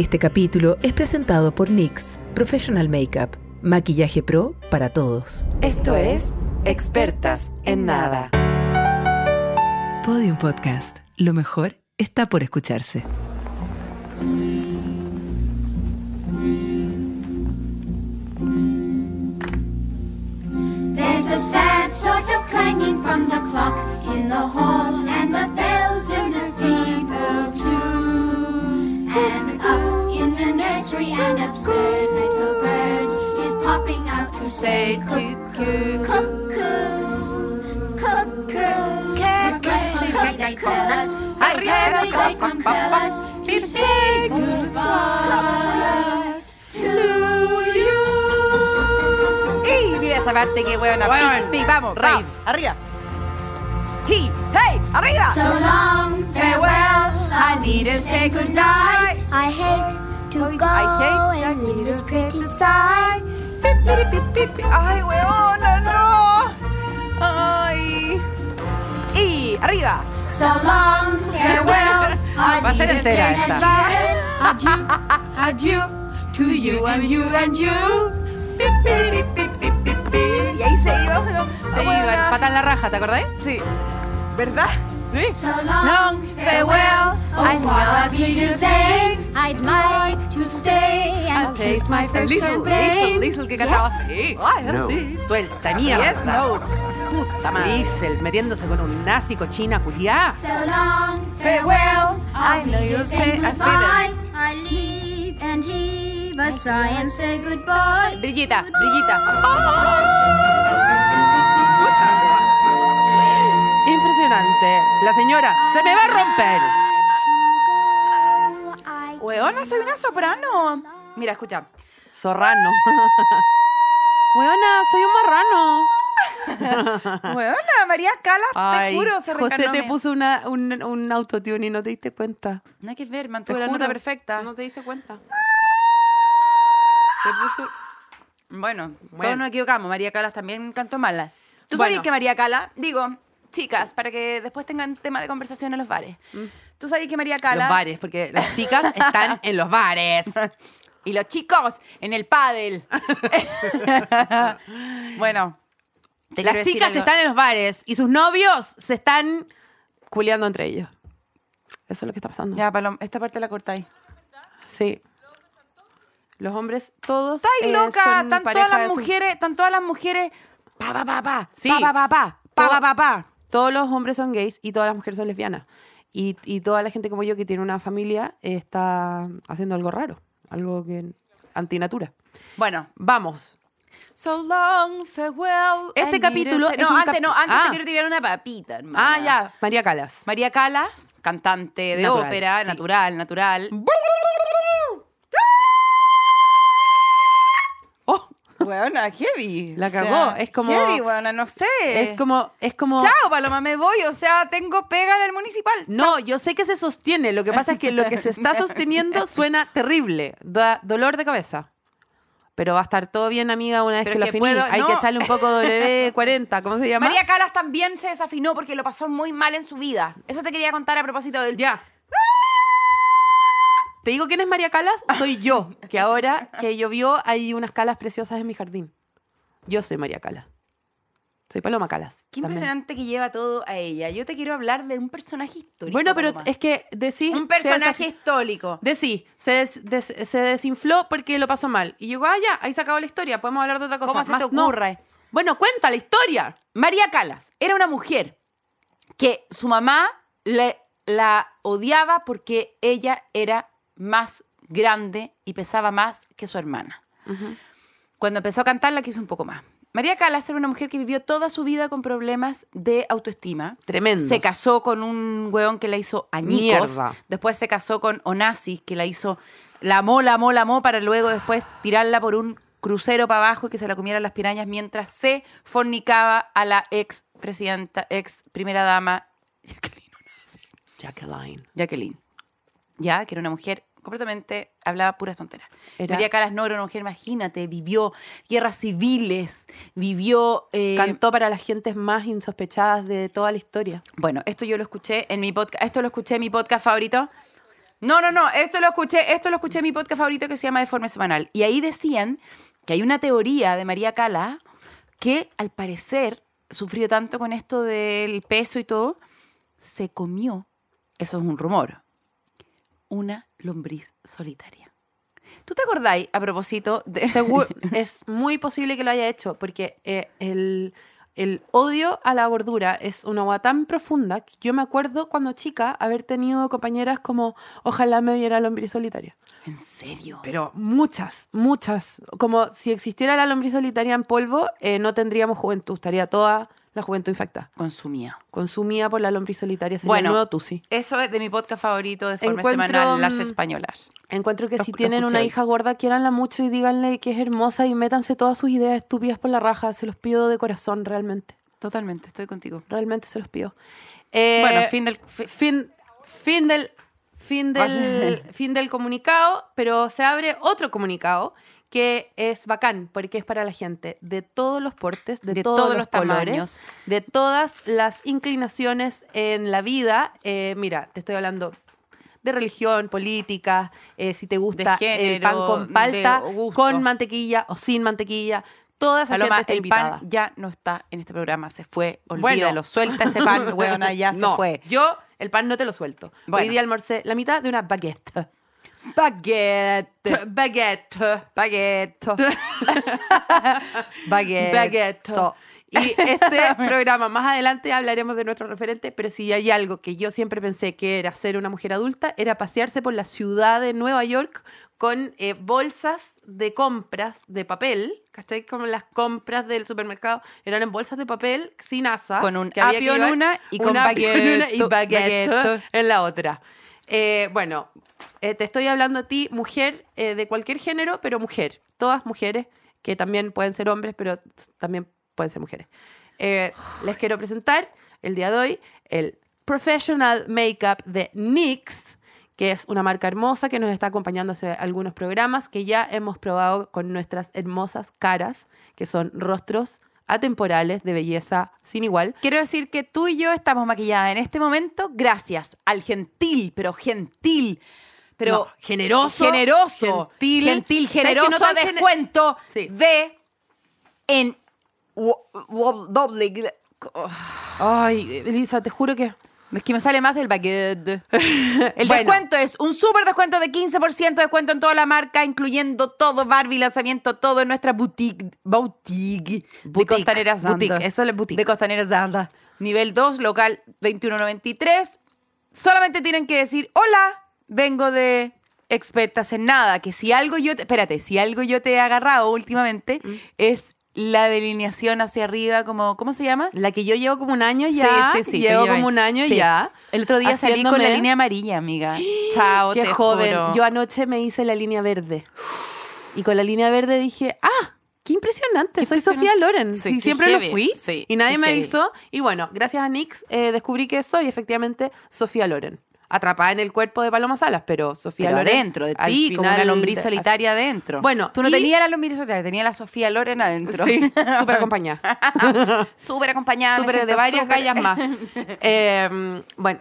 Este capítulo es presentado por NYX Professional Makeup, maquillaje pro para todos. Esto es Expertas en Nada. Podium Podcast. Lo mejor está por escucharse. There's a sad sort of clanging from the clock in the hall, and the an absurd little bird is popping out to say cuckoo, cuckoo, cuckoo. They tell us, they hurry, they come tell us to say goodbye to you. Y mira esta parte que huevona. Huevón. Pi, pi, vamos, Rave. vamos, arriba. He, hey, arriba. So long, Farewell, I need to say goodnight. I hate to go I hate and leave this pretty side. Ay, huevona, no. Ay. Y arriba. So long, farewell. Va a ser entera esta. goodbye. Adieu to you and you and you. Y ahí se iba. ¿no? Se iba, pata en la raja, ¿te acordás? Sí. ¿Verdad? Sí. So long, farewell. I know I've to say. I'd like to stay and taste my first Liesl, champagne. Liesl que cantaba así. No. Suelta, mierda. Yes, no. Puta madre. Diesel metiéndose con un nazi cochina culiá. So long, Farewell. I know you'll say goodbye. feel I leave and heave a sigh and say goodbye. Brillita, brillita. Impresionante. La señora se me va a romper. Weona, soy una soprano. Mira, escucha. Zorrano. Weona, soy un marrano. Weona, María Cala, Ay, te juro, se José te puso una, un, un autotune y no te diste cuenta. No hay que ver, mantuve la juro. nota perfecta. No te diste cuenta. Te puso... Bueno, Bueno. todos nos equivocamos. María Calas también cantó mala. ¿Tú Bueno. sabías que María Cala, digo, chicas, para que después tengan tema de conversación en los bares. ¿Tú sabías que María Cala... Los bares, porque las chicas están en los bares. Y los chicos en el pádel. bueno. te Las chicas algo. están en los bares y sus novios se están culeando entre ellos. Eso es lo que está pasando. Ya, Palom, esta parte la cortáis. Sí. Los hombres todos ¡Estáis eh, loca! Están todas las mujeres, están todas las mujeres... Pa, pa, pa, pa. Sí. Pa, pa, pa, pa. Pa, pa, pa, pa. Todos los hombres son gays y todas las mujeres son lesbianas. Y, y toda la gente como yo que tiene una familia está haciendo algo raro. Algo que antinatura. Bueno. Vamos. So long, farewell. Este I capítulo es No, un antes cap- no, antes Ah. te quiero tirar una papita, hermana. Ah, ya. María Calas. María Calas, cantante de Natural, ópera, sí. natural, natural. Weona, heavy. La O sea, cagó, es como- Heavy, weona, no sé. es como... Es como Chao, Paloma, me voy. O sea, tengo pega en el municipal. No, yo sé que se sostiene. Lo que pasa es que lo que se está sosteniendo suena terrible. Da dolor de cabeza. Pero va a estar todo bien, amiga, una vez Pero que lo es que finí. puedo- Hay no. que echarle un poco W40. ¿Cómo se llama? María Calas también se desafinó porque lo pasó muy mal en su vida. Eso te quería contar a propósito del... Ya. ¿Te digo quién es María Calas? Soy yo, que ahora que llovió hay unas calas preciosas en mi jardín. Yo soy María Calas. Soy Paloma Calas. Qué también. impresionante que lleva todo a ella. Yo te quiero hablar de un personaje histórico. Bueno, pero Paloma. es que decís... Un personaje histórico. Decí, se, des- des- se desinfló porque lo pasó mal. Y llegó, ah, ya, ahí se acabó la historia, podemos hablar de otra cosa. ¿Cómo se Más te no. ocurre? Bueno, cuenta la historia. María Calas era una mujer que su mamá le, la odiaba porque ella era más grande y pesaba más que su hermana. Cuando empezó a cantar la quiso un poco más. María Calas era una mujer que vivió toda su vida con problemas de autoestima. Tremendos. Se casó con un weón que la hizo añicos. Mierda. Después se casó con Onassis, que la hizo, la amó, la amó, la amó, para luego después tirarla por un crucero para abajo y que se la comieran las pirañas mientras se fornicaba a la ex presidenta, ex primera dama, Jacqueline Onassis. Jacqueline. Jacqueline. Ya, que era una mujer completamente, hablaba puras tonteras. Era- María Calas no era una mujer, imagínate, vivió guerras civiles, vivió... eh, Cantó para las gentes más insospechadas de toda la historia. bueno, esto yo lo escuché en mi podcast, esto lo escuché en mi podcast favorito. No, no, no, esto lo escuché, esto lo escuché en mi podcast favorito que se llama Deforme Semanal. Y ahí decían que hay una teoría de María Cala que al parecer sufrió tanto con esto del peso y todo, se comió, eso es un rumor, una lombriz solitaria. ¿Tú te acordáis a propósito de... Seguro, es muy posible que lo haya hecho, porque eh, el, el odio a la gordura es una agua tan profunda que yo me acuerdo cuando chica haber tenido compañeras como, ojalá me viera lombriz solitaria. ¿En serio? Pero muchas, muchas. Como si existiera la lombriz solitaria en polvo, eh, no tendríamos juventud, estaría toda la juventud infectada. Consumía. Consumida por la lombriz solitaria, sería Bueno. nuevo Tusi. Eso es de mi podcast favorito de forma Encuentro, semanal, Las Españolas. Encuentro que Lo- si lo tienen escuché una hija gorda, quieranla mucho y díganle que es hermosa y métanse todas sus ideas estúpidas por la raja. Se los pido de corazón, realmente. Totalmente, estoy contigo. Realmente se los pido. Eh, Bueno, fin del... fi- fin, fin del fin del fin del comunicado, pero se abre otro comunicado que es bacán porque es para la gente de todos los portes, de, De todos, todos los, colores, tamaños. de todas las inclinaciones en la vida. Eh, mira, te estoy hablando de religión, política, eh, si te gusta el pan género, con palta, con mantequilla o sin mantequilla. Toda esa Paloma, gente está el invitada. pan ya no está en este programa, se fue, Bueno. olvídalo, suelta ese pan, weona, ya no, se fue. Yo el pan no te lo suelto. Bueno. Hoy día almorcé la mitad de una baguette. Baguette. Baguette. Baguette. Baguette. Baguette. Y este programa, más adelante hablaremos de nuestro referente, pero si hay algo que yo siempre pensé que era ser una mujer adulta, era pasearse por la ciudad de Nueva York con eh, bolsas de compras de papel, ¿cachai? Como las compras del supermercado eran en bolsas de papel sin asa. Con un que apio en una y con una y baguette, baguette baguette. en la otra. Eh, bueno, eh, te estoy hablando a ti, mujer eh, de cualquier género, pero mujer. Todas mujeres, que también pueden ser hombres, pero también pueden ser mujeres. Eh, les quiero presentar el día de hoy el Professional Makeup de NYX, que es una marca hermosa que nos está acompañando hace algunos programas que ya hemos probado con nuestras hermosas caras, que son rostros atemporales de belleza sin igual. Quiero decir que tú y yo estamos maquilladas en este momento gracias al gentil, pero gentil, pero No, generoso, generoso, gentil. gentil, ¿Sabes que generoso no descuento Sí. de en doble. Ay, Elisa, te juro que... Es que me sale más el baguette. El Bueno. descuento es un súper descuento de 15% de descuento en toda la marca, incluyendo todo Barbie, lanzamiento, todo en nuestra boutique. Boutique. de Boutique, Costanera Santa. boutique, eso es boutique. De Costanera Santa. Nivel 2, local 2193. Solamente tienen que decir, hola, vengo de expertas en nada. Que si algo yo te... Espérate, si algo yo te he agarrado últimamente Mm. es la delineación hacia arriba, como, ¿cómo se llama? La que yo llevo como un año ya. Sí, sí, sí. Llevo como un año Sí. ya. El otro día salí con la línea amarilla, amiga. Chao, Qué te joven. juro. Yo anoche me hice la línea verde. Y con la línea verde dije, ah, qué impresionante. Soy impresionante. Sofía Loren. Sí, Sí, qué siempre heavy. lo fui. Sí, y nadie qué me heavy. avisó. Y bueno, gracias a Nix eh, descubrí que soy efectivamente Sofía Loren. Atrapada en el cuerpo de Paloma Salas, pero Sofía Pero Loren. adentro de al ti, como una lombriz solitaria adentro. Bueno, tú no y- tenías la lombriz solitaria, tenía la Sofía Loren adentro. Sí, súper acompañada. súper acompañada. Súper de varias súper- gallas más. Eh, bueno,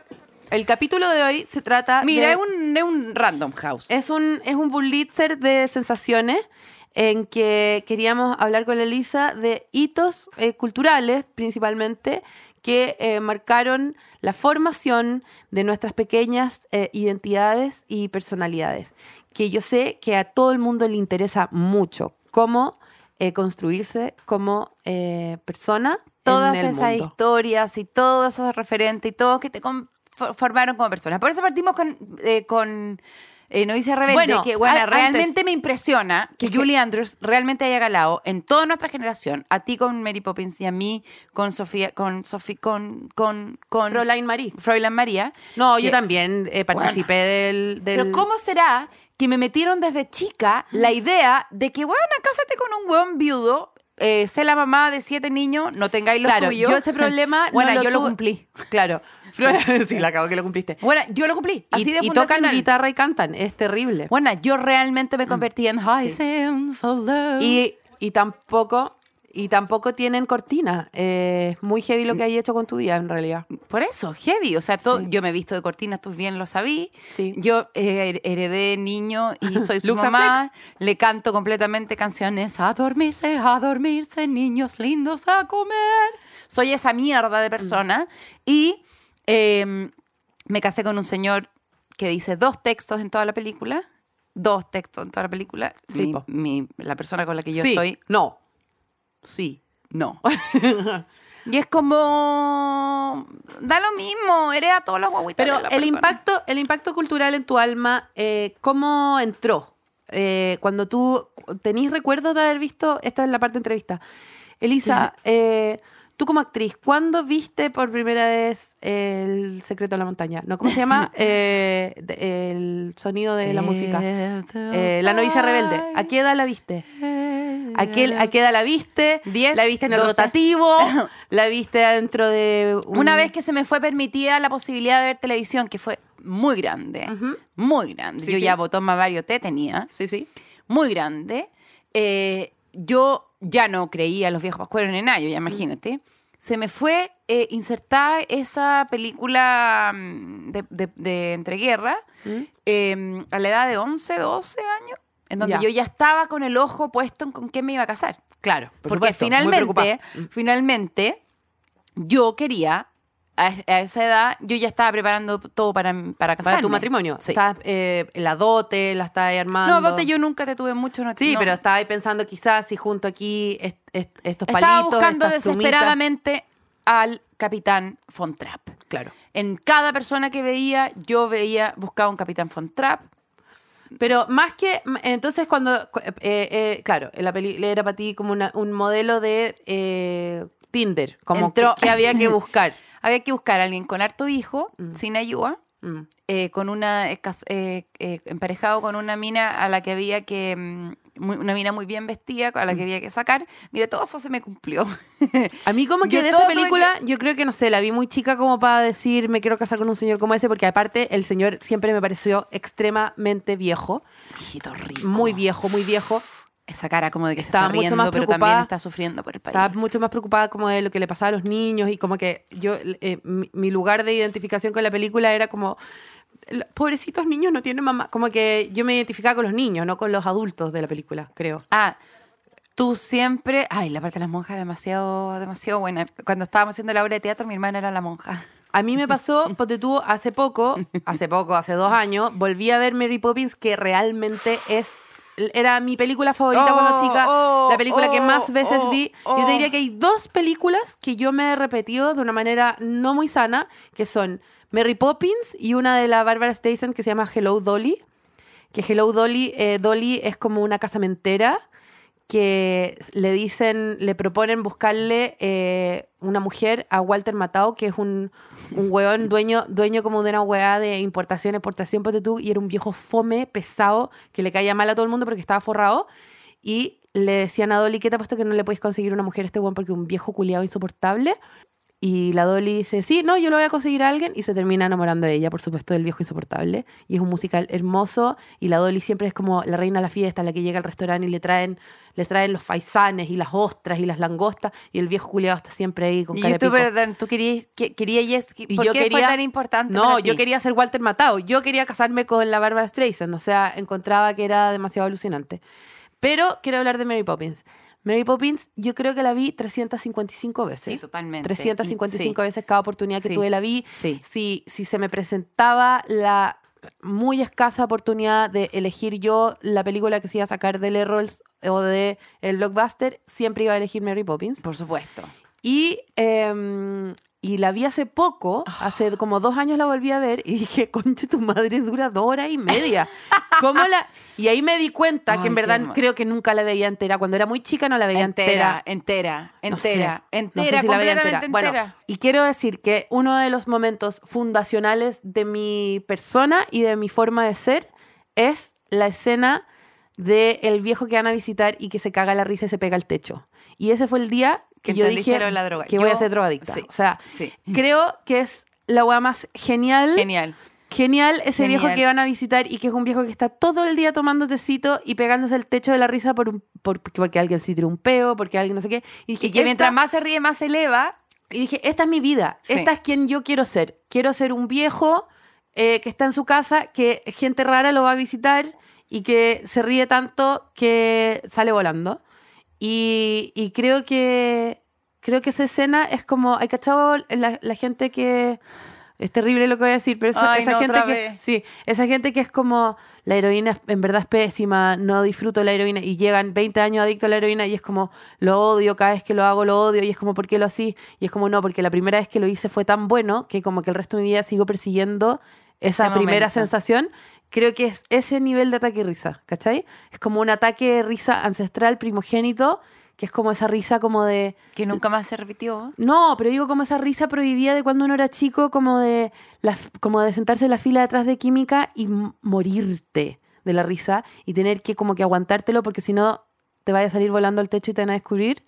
el capítulo de hoy se trata Mira, de... es un, es un random house. Es un, es un Pulitzer de sensaciones en que queríamos hablar con Elisa de hitos eh, culturales, principalmente, que eh, marcaron la formación de nuestras pequeñas eh, identidades y personalidades. Que yo sé que a todo el mundo le interesa mucho cómo eh, construirse como eh, persona. Todas en el esas mundo. historias y todos esos referentes y todos que te formaron como persona. Por eso partimos con, eh, con eh, No dice Rebelde, Bueno, que bueno, realmente me impresiona que Julie Andrews realmente haya galado en toda nuestra generación, a ti con Mary Poppins y a mí con Sofía, con Sofía, con, con, con Fräulein Marie. Fräulein María. No, yo también eh, participé del, del- Pero ¿cómo será que me metieron desde chica la idea de que, bueno, cásate con un hueón viudo, eh, sé la mamá de siete niños, no tengáis los Claro, tuyos? yo ese problema no bueno, lo yo lo cumplí. Claro. sí, la acabo que lo cumpliste. Bueno, yo lo cumplí. Así y, de y tocan guitarra y cantan, es terrible. Bueno, yo realmente me convertí en High Love. Y, y tampoco, Y tampoco tienen cortina. Eh, Es muy heavy lo que hay hecho con tu vida, en realidad. Por eso, heavy. O sea, todo, Sí. yo me he visto de cortinas, tú bien lo sabí. Sí. Yo eh, her- heredé niño y soy su mamá. Le canto completamente canciones. A dormirse, a dormirse, niños lindos a comer. Soy esa mierda de persona. Y eh, me casé con un señor que dice dos textos en toda la película. Dos textos en toda la película. Mi- mi- la persona con la que yo sí, estoy no. Sí, no. y es como. Da lo mismo, hereda todos los guaguitas. Pero de la el persona. impacto, el impacto cultural en tu alma, eh, ¿cómo entró? Eh, cuando tú tenís recuerdos de haber visto, esta es la parte de entrevista. Elisa, eh, tú como actriz, ¿cuándo viste por primera vez El secreto de la montaña? ¿No? ¿Cómo se llama? Eh, de- el sonido de la música. La novicia rebelde. ¿A qué edad la viste? ¿A qué, a qué edad la viste? Diez, ¿La viste en el rotativo? ¿La viste dentro de un- Una vez que se me fue permitida la posibilidad de ver televisión, que fue muy grande, muy grande. Sí, yo sí. ya botón Mario T tenía, Sí, sí. muy grande. Eh, yo ya no creía en los viejos pascueros ni nada, yo ya imagínate. Se me fue eh, insertada esa película mm, de, de- de entreguerra eh, a la edad de 11, 12 años, en donde Ya. yo ya estaba con el ojo puesto en con quién me iba a casar. Claro, por Porque supuesto, muy preocupada. finalmente, finalmente, yo quería, a, es- a esa edad, yo ya estaba preparando todo para, para casarme. Para tu matrimonio. Sí. Eh, la dote, la estás armando. No, dote yo nunca te tuve mucho. No, Sí, no. pero estaba ahí pensando quizás si junto aquí est- est- estos Estaba palitos, buscando estas plumitas. desesperadamente al capitán Von Trapp. Claro. En cada persona que veía, yo veía, buscaba un capitán Von Trapp. Pero más que, entonces cuando, cu- eh, eh, claro, la peli era para ti como una- un modelo de eh, Tinder, como Entró- que, que había que buscar. Había que buscar a alguien con harto hijo, sin ayuda, Mm. eh, con una eh, emparejado con una mina a la que había que mm, muy- una mina muy bien vestida a la Mm. que había que sacar mire todo eso se me cumplió A mí como que Yo de esa película, yo creo que, no sé, la vi muy chica como para decir me quiero casar con un señor como ese, porque aparte el señor siempre me pareció extremadamente viejo, Hijito rico. muy viejo, muy viejo. esa cara como de que Estaba se está mucho riendo más pero también está sufriendo por el país Estaba mucho más preocupada como de lo que le pasaba a los niños y como que yo, eh, mi, mi lugar de identificación con la película era como, "L- pobrecitos niños no tienen mamá. Como que yo me identificaba con los niños, no con los adultos de la película, creo. ah tú siempre ay la parte de las monjas era demasiado demasiado buena cuando estábamos haciendo la obra de teatro mi hermana era la monja A mí me pasó, porque tú hace poco, hace poco, hace dos años, volví a ver Mary Poppins, que realmente es... Era mi película favorita Oh, cuando chica, oh, la película que oh, más veces oh, vi. Yo oh. te diría que hay dos películas que yo me he repetido de una manera no muy sana, que son Mary Poppins y una de la Barbara Streisand que se llama Hello Dolly. Que Hello Dolly, eh, Dolly es como una casamentera que le dicen, le proponen buscarle eh, una mujer a Walter Matthau, que es un, un weón dueño, dueño como de una weá de importación, exportación, ponte tú, y era un viejo fome, pesado, que le caía mal a todo el mundo porque estaba forrado. Y le decían a Dolly, ¿qué te ha puesto que no le puedes conseguir una mujer a este weón porque es un viejo culiado insoportable? Y la Dolly dice, sí, no, yo lo voy a conseguir a alguien. Y se termina enamorando de ella, por supuesto, del viejo insoportable. Y es un musical hermoso. Y la Dolly siempre es como la reina de la fiesta, la que llega al restaurante y le traen, le traen los faisanes y las ostras y las langostas. Y el viejo culiado está siempre ahí con cara y tú perdón tú querías que- querías Y ¿por yo qué fue quería- tan importante No, para yo ti? quería ser Walter Matthau. Yo quería casarme con la Barbara Streisand. O sea, encontraba que era demasiado alucinante. Pero quiero hablar de Mary Poppins. Mary Poppins, yo creo que la vi 355 veces. Sí, totalmente. 355 Sí. veces cada oportunidad que Sí. tuve la vi. Sí. Si, si se me presentaba la muy escasa oportunidad de elegir yo la película que se iba a sacar del Errols o de el blockbuster, siempre iba a elegir Mary Poppins. por supuesto Y, em, y la vi hace poco, Ah. hace como dos años la volví a ver y dije, conche, tu madre dura dos horas y media. ¿Cómo la...? Y ahí me di cuenta que en verdad creo que nunca la veía entera. Cuando era muy chica no la veía entera. entera entera No sé, entera no sé entera si la veía completamente entera. Bueno, entera. y quiero decir que uno de los momentos fundacionales de mi persona y de mi forma de ser es la escena de el viejo que van a visitar y que se caga la risa y se pega al techo. Y ese fue el día que, yo dije lo de la droga. que voy a Yo- ser drogadicta. sí, o sea, sí. creo que es la weá más genial genial Genial ese Genial. viejo que van a visitar y que es un viejo que está todo el día tomando tecito y pegándose el techo de la risa por un, por, porque alguien se tiró un peo, porque alguien no sé qué. Y dije, Y que mientras más se ríe, más se eleva. y dije, esta es mi vida, Sí. esta es quien yo quiero ser. Quiero ser un viejo eh, que está en su casa, que gente rara lo va a visitar y que se ríe tanto que sale volando. Y, y creo que creo que esa escena es como, ¿hay cachado la, la gente que... Es terrible lo que voy a decir, pero esa, Ay, esa no, gente que... Sí, esa gente que es como, la heroína en verdad es pésima, no disfruto la heroína y llegan 20 años adictos a la heroína y es como, lo odio, cada vez que lo hago lo odio y es como, ¿por qué lo así? Y es como, no, porque la primera vez que lo hice fue tan bueno que como que el resto de mi vida sigo persiguiendo esa Ese primera momento. sensación. Creo que es ese nivel de ataque de risa, ¿cachai? Es como un ataque de risa ancestral primogénito, que es como esa risa como de... Que nunca más se repitió. No, pero digo como esa risa prohibida de cuando uno era chico, como de, la, como de sentarse en la fila detrás de química y morirte de la risa y tener que como que aguantártelo porque si no te vaya a salir volando al techo y te van a descubrir.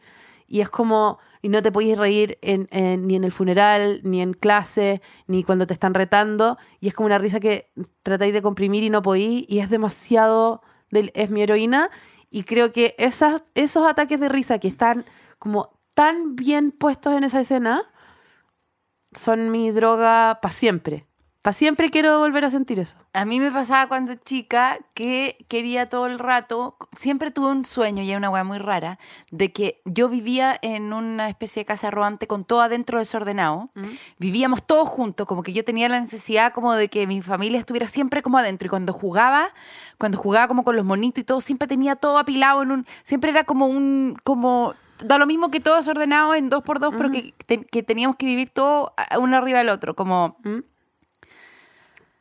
Y es como, y no te podéis reír ni en el funeral, ni en clase, ni cuando te están retando. Y es como una risa que tratáis de comprimir y no podéis. Y es demasiado, es mi heroína. Y creo que esos ataques de risa que están como tan bien puestos en esa escena son mi droga para siempre. Para siempre quiero volver a sentir eso. A mí me pasaba cuando chica que quería todo el rato, siempre tuve un sueño, y es una weá muy rara, de que yo vivía en una especie de casa rodante con todo adentro desordenado. Vivíamos todos juntos, como que yo tenía la necesidad como de que mi familia estuviera siempre como adentro. Y cuando jugaba, cuando jugaba como con los monitos y todo, siempre tenía todo apilado en un, siempre era como un, como da lo mismo que todo desordenado en dos por dos, pero que, te- que teníamos que vivir todo uno arriba del otro, como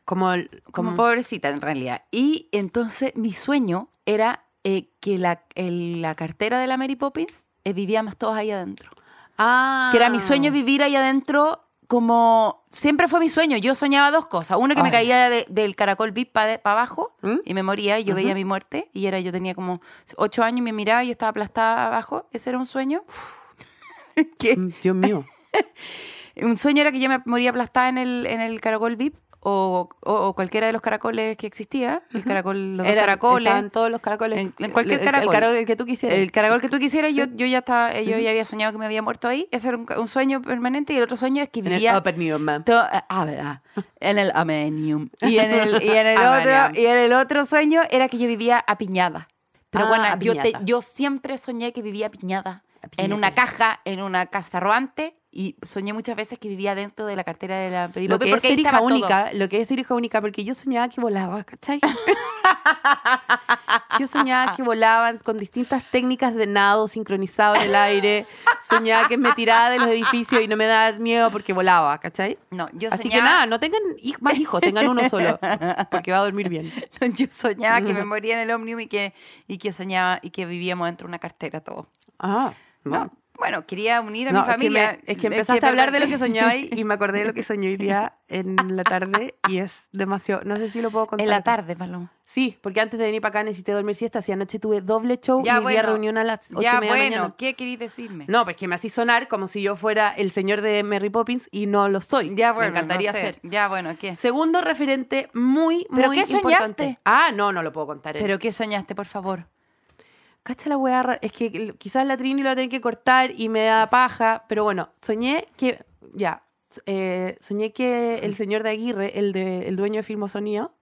Como, como pobrecita en realidad. Y entonces mi sueño era eh, que la, el- la cartera de la Mary Poppins eh, vivíamos todos ahí adentro. Ah. Que era mi sueño vivir ahí adentro como... Siempre fue mi sueño. Yo soñaba dos cosas. Una que me caía de- del caracol VIP para abajo ¿Mm? y me moría y yo veía mi muerte. Y era yo tenía como ocho años y me miraba y yo estaba aplastada abajo. Ese era un sueño. Dios mío. un sueño era que yo me moría aplastada en el, en el caracol VIP o, o- o cualquiera de los caracoles que existía. El caracol, los Era- caracoles. estaban todos los caracoles. En- en cualquier El- caracol. El, caracol el que tú quisieras. El caracol que tú quisieras, yo, yo ya estaba, yo ya había soñado que me había muerto ahí. Ese era un, un sueño permanente y el otro sueño es que en el vivía Newman. to- ah, verdad. en el Amenium. Y en el, y en el Amenium. otro, y en el otro sueño era que yo vivía apiñada. Pero Ah, bueno, yo, te- yo siempre soñé que vivía apiñada. En una caja, en una casa rodante, y soñé muchas veces que vivía dentro de la cartera de la Lo Penelope, que es porque ser hija todo. única, lo que es ser hija única, porque yo soñaba que volaba, ¿cachai? yo soñaba que volaban con distintas técnicas de nado sincronizado en el aire. Soñaba que me tiraba de los edificios y no me daba miedo porque volaba, ¿cachai? No, yo Así soñaba, que nada, no tengan más hijos, tengan uno solo, porque va a dormir bien. yo soñaba que me moría en el Omnium y que, y que soñaba y que vivíamos dentro de una cartera todo. Ah, No, bueno, quería unir a No, mi que familia. me- es que empezaste a hablar de lo que soñaba y me acordé de lo que soñé hoy día en la tarde y es demasiado, no sé si lo puedo contar. En la tarde, Paloma. Sí, porque antes de venir para acá necesité dormir siesta. Si anoche tuve doble show Ya, y bueno. reunión a las 8 Ya, media bueno, mañana. ¿qué queréis decirme? No, pues que me así sonar como si yo fuera el señor de Mary Poppins y no lo soy. ya, bueno, me encantaría no sé. ser. Ya, bueno, ¿qué? Segundo referente muy, ¿Pero muy qué importante. soñaste? Ah, no, no lo puedo contar. ¿Pero qué soñaste, por favor? Cacha la weá, es que quizás la Trini lo va a tener que cortar y me da paja, pero bueno, soñé que, ya, eh, soñé que el señor de Aguirre, el, de, el dueño de Filmo Sonido,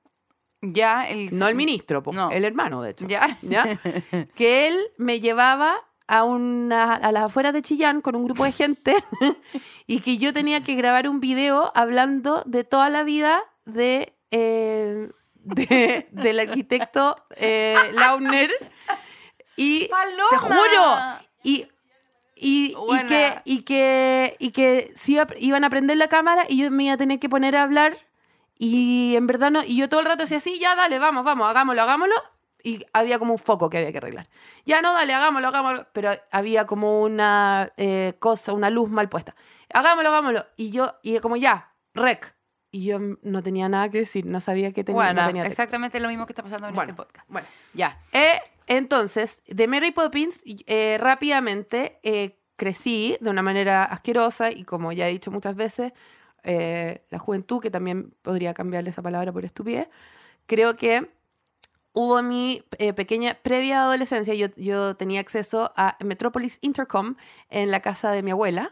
Ya, el... no el ministro, po, No. el hermano, de hecho. Ya. ¿ya? que él me llevaba a, una, a las afueras de Chillán con un grupo de gente y que yo tenía que grabar un video hablando de toda la vida de, eh, de- del arquitecto eh, Launer. Y te ¡Paloma! juro, y, y, y que, y, que, y que iba- iban a prender la cámara y yo me iba a tener que poner a hablar y en verdad no, y yo todo el rato decía, sí, ya dale, vamos, vamos, hagámoslo, hagámoslo. Y había como un foco que había que arreglar. Ya no, dale, hagámoslo, hagámoslo. Pero había como una eh, cosa, una luz mal puesta. Hagámoslo, hagámoslo. Y yo, y como ya, rec. Y yo no tenía nada que decir, no sabía que tenía, Bueno, no tenía exactamente lo mismo que está pasando en Bueno, este podcast. bueno. Ya. Eh, entonces, de Mary Poppins, eh, rápidamente eh, crecí de una manera asquerosa y como ya he dicho muchas veces, eh, la juventud, que también podría cambiarle esa palabra por estupidez, creo que hubo mi eh, pequeña, previa adolescencia, yo, yo tenía acceso a Metropolis Intercom en la casa de mi abuela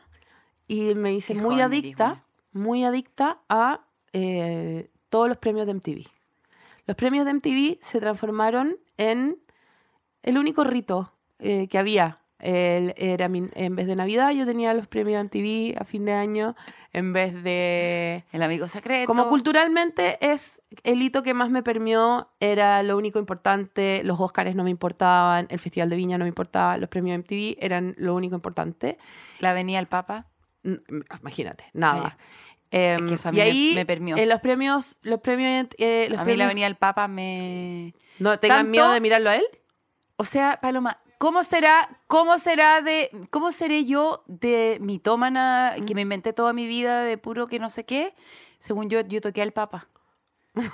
y me hice Qué muy joven adicta, muy adicta a eh, todos los premios de MTV. Los premios de MTV se transformaron en el único rito eh, que había. El- era mi- en vez de Navidad, yo tenía los premios MTV a fin de año. En vez de. El amigo secreto. Como culturalmente es el hito que más me permeó, era lo único importante. Los Oscars no me importaban, el Festival de Viña no me importaba, los premios MTV eran lo único importante. La venía el Papa. N- Imagínate, nada. Ah, Es Em, que eso a mí y ahí, me permeó. en los premios, los premios, eh, los a mí la premios- venía el Papa me... no tengan miedo de mirarlo a él. O sea, Paloma, ¿cómo será, cómo será de, cómo seré yo de mitómana que me inventé toda mi vida de puro que no sé qué? Según yo, yo toqué al Papa.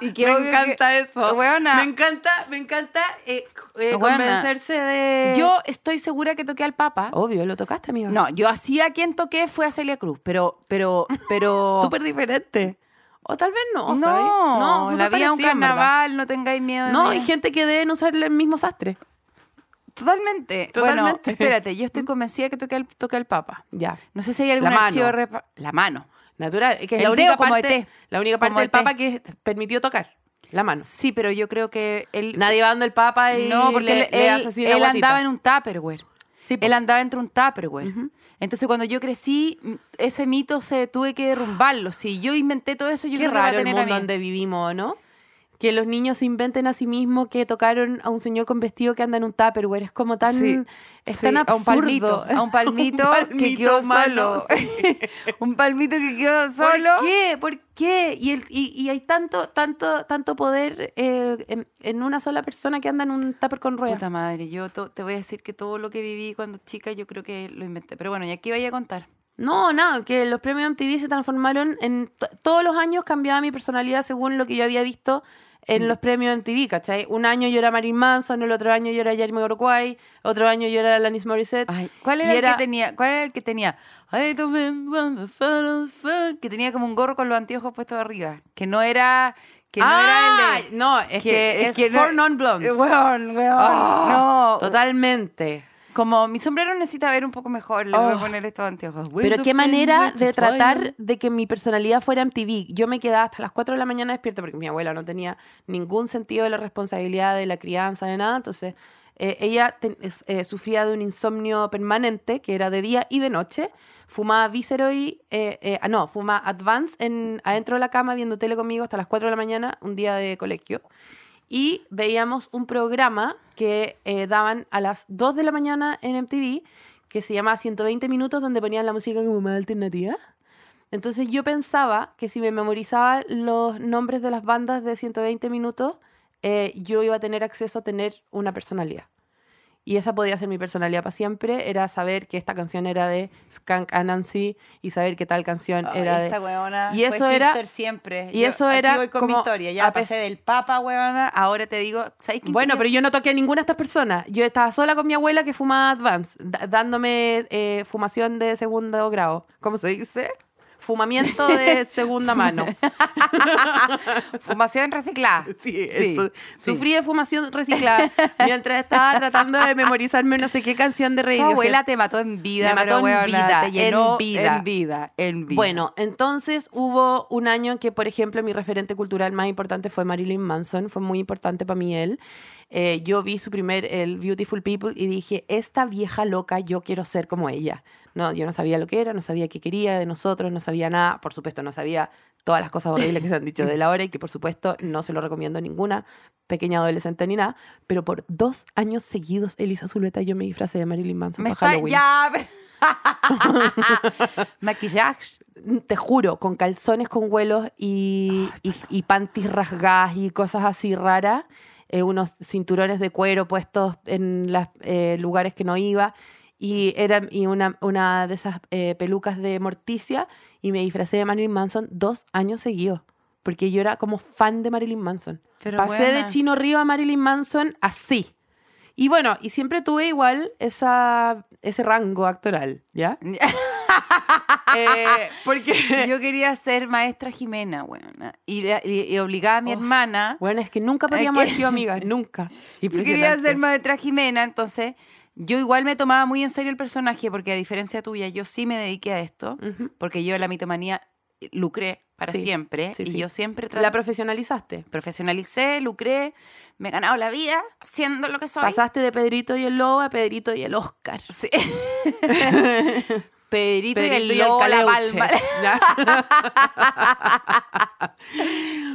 Y que me obvio que- encanta eso. Weona. Me encanta, me encanta eh, eh, convencerse de. Yo estoy segura que toqué al Papa. Obvio, lo tocaste, amigo. No, yo así a quien toqué fue a Celia Cruz, pero, pero, pero. Súper diferente. O tal vez no. no, ¿sabes? no la vida es un carnaval, no tengáis miedo. de No, mí. hay gente que deben usar el mismo sastre. Totalmente. Totalmente. Bueno, espérate, yo estoy convencida que toqué al, toqué al Papa. Ya. No sé si hay algún La mano. archivo. repa- La mano. Natural. Que es El la única parte, la única parte del. Papa que permitió tocar. La mano. Sí, pero yo creo que él. Nadie va dando el Papa y no, porque le, él, le él- hace así la él guatita. andaba en un Tupperware. Sí. Él andaba entre un Tupperware. Entonces, cuando yo crecí, ese mito se tuve que derrumbarlo. Si yo inventé todo eso, yo Qué creo que va a raro el mundo donde vivimos, ¿no? Que los niños se inventen a sí mismos que tocaron a un señor con vestido que anda en un Tupperware. Es como tan, Sí, es sí, tan a absurdo. un palmito, a un palmito, Un que quedó solo. un palmito que quedó solo. ¿Por qué? ¿Por qué? Y, el, y, y hay tanto, tanto, tanto poder eh, en, en una sola persona que anda en un tupper con ruedas. Puta madre, yo te voy a decir que todo lo que viví cuando chica yo creo que lo inventé. Pero bueno, y aquí vaya a contar. No, nada, que los premios MTV se transformaron en... to- Todos los años cambiaba mi personalidad según lo que yo había visto en los premios MTV, ¿cachai? Un año yo era Marilyn Manson, el otro año yo era Jeremy Jamiroquai, otro año yo era Alanis Morissette. Ay, ¿cuál era, el que tenía? ¿Cuál era el que tenía? I que tenía como un gorro con los anteojos puestos arriba, que no era que no Ah, era el de no, es que, es que For Non-Blondes. Eh, Weón, weón, Oh, no. Totalmente. Como mi sombrero necesita ver un poco mejor, le voy a Oh. poner estos anteojos. Pero qué manera de tratar de que mi personalidad fuera MTV. Yo me quedaba hasta las 4 de la mañana despierta porque mi abuela no tenía ningún sentido de la responsabilidad de la crianza, de nada. Entonces, eh, ella ten- es- eh, sufría de un insomnio permanente, que era de día y de noche. Fumaba Viceroy, eh, eh, ah, no, fumaba Advance en, adentro de la cama viendo tele conmigo hasta las 4 de la mañana, un día de colegio. Y veíamos un programa que eh, daban a las 2 de la mañana en MTV, que se llamaba 120 minutos, donde ponían la música como más alternativa. Entonces yo pensaba que si me memorizaba los nombres de las bandas de 120 minutos, eh, yo iba a tener acceso a tener una personalidad. Y esa podía ser mi personalidad para siempre, era saber que esta canción era de Skank Anansi y saber que tal canción era de... huevona Y eso era- siempre. y eso era voy con mi como historia. Ya pasé del papa, huevona. Ahora te digo, ¿sabes qué? Bueno, pero yo no toqué a ninguna de estas personas. Yo estaba sola con mi abuela que fumaba Advance, dándome eh, fumación de segundo grado. ¿Cómo se dice? Fumamiento de segunda mano. Fumación reciclada. Sí, Sí, sí. Sufrí de fumación reciclada mientras estaba tratando de memorizarme no sé qué canción de Tu Radiohead. abuela te mató en vida, Me mató en vida, te llenó en vida. en vida, en vida. Bueno, entonces hubo un año en que, por ejemplo, mi referente cultural más importante fue Marilyn Manson. Fue muy importante para mí él. Eh, yo vi su primer, el Beautiful People, y dije, esta vieja loca, yo quiero ser como ella. No, yo no sabía lo que era, no sabía qué quería de nosotros, no sabía nada. Por supuesto, no sabía todas las cosas horribles que se han dicho de la hora y que, por supuesto, no se lo recomiendo a ninguna pequeña adolescente ni nada. Pero por dos años seguidos, Elisa Zuleta, yo me disfracé de Marilyn Manson me para está Halloween. ya. Maquillaje. te juro, con calzones con vuelos y, y, y panties rasgadas y cosas así raras, eh, unos cinturones de cuero puestos en los lugares que no iba y, era, y una, una de esas eh, pelucas de Morticia y me disfracé de Marilyn Manson dos años seguidos. Porque yo era como fan de Marilyn Manson. Pero Pasé buena. de Chino Río a Marilyn Manson así. Y bueno, y siempre tuve igual esa, ese rango actoral, ¿ya? Eh, porque. Yo quería ser maestra Jimena, weona. Y, la- y- y obligaba a mi hermana. Bueno, es que nunca podríamos que- haber sido amigas, nunca. Yo quería ser maestra Jimena, entonces yo igual me tomaba muy en serio el personaje, porque a diferencia tuya, yo sí me dediqué a esto, porque yo la mitomanía lucré para Sí, siempre. sí, y sí. yo siempre La profesionalizaste. profesionalicé, lucré, me he ganado la vida haciendo lo que soy. Pasaste de Pedrito y el Lobo a Pedrito y el Oscar. Sí. Pedrito, y el Pedrito la palma.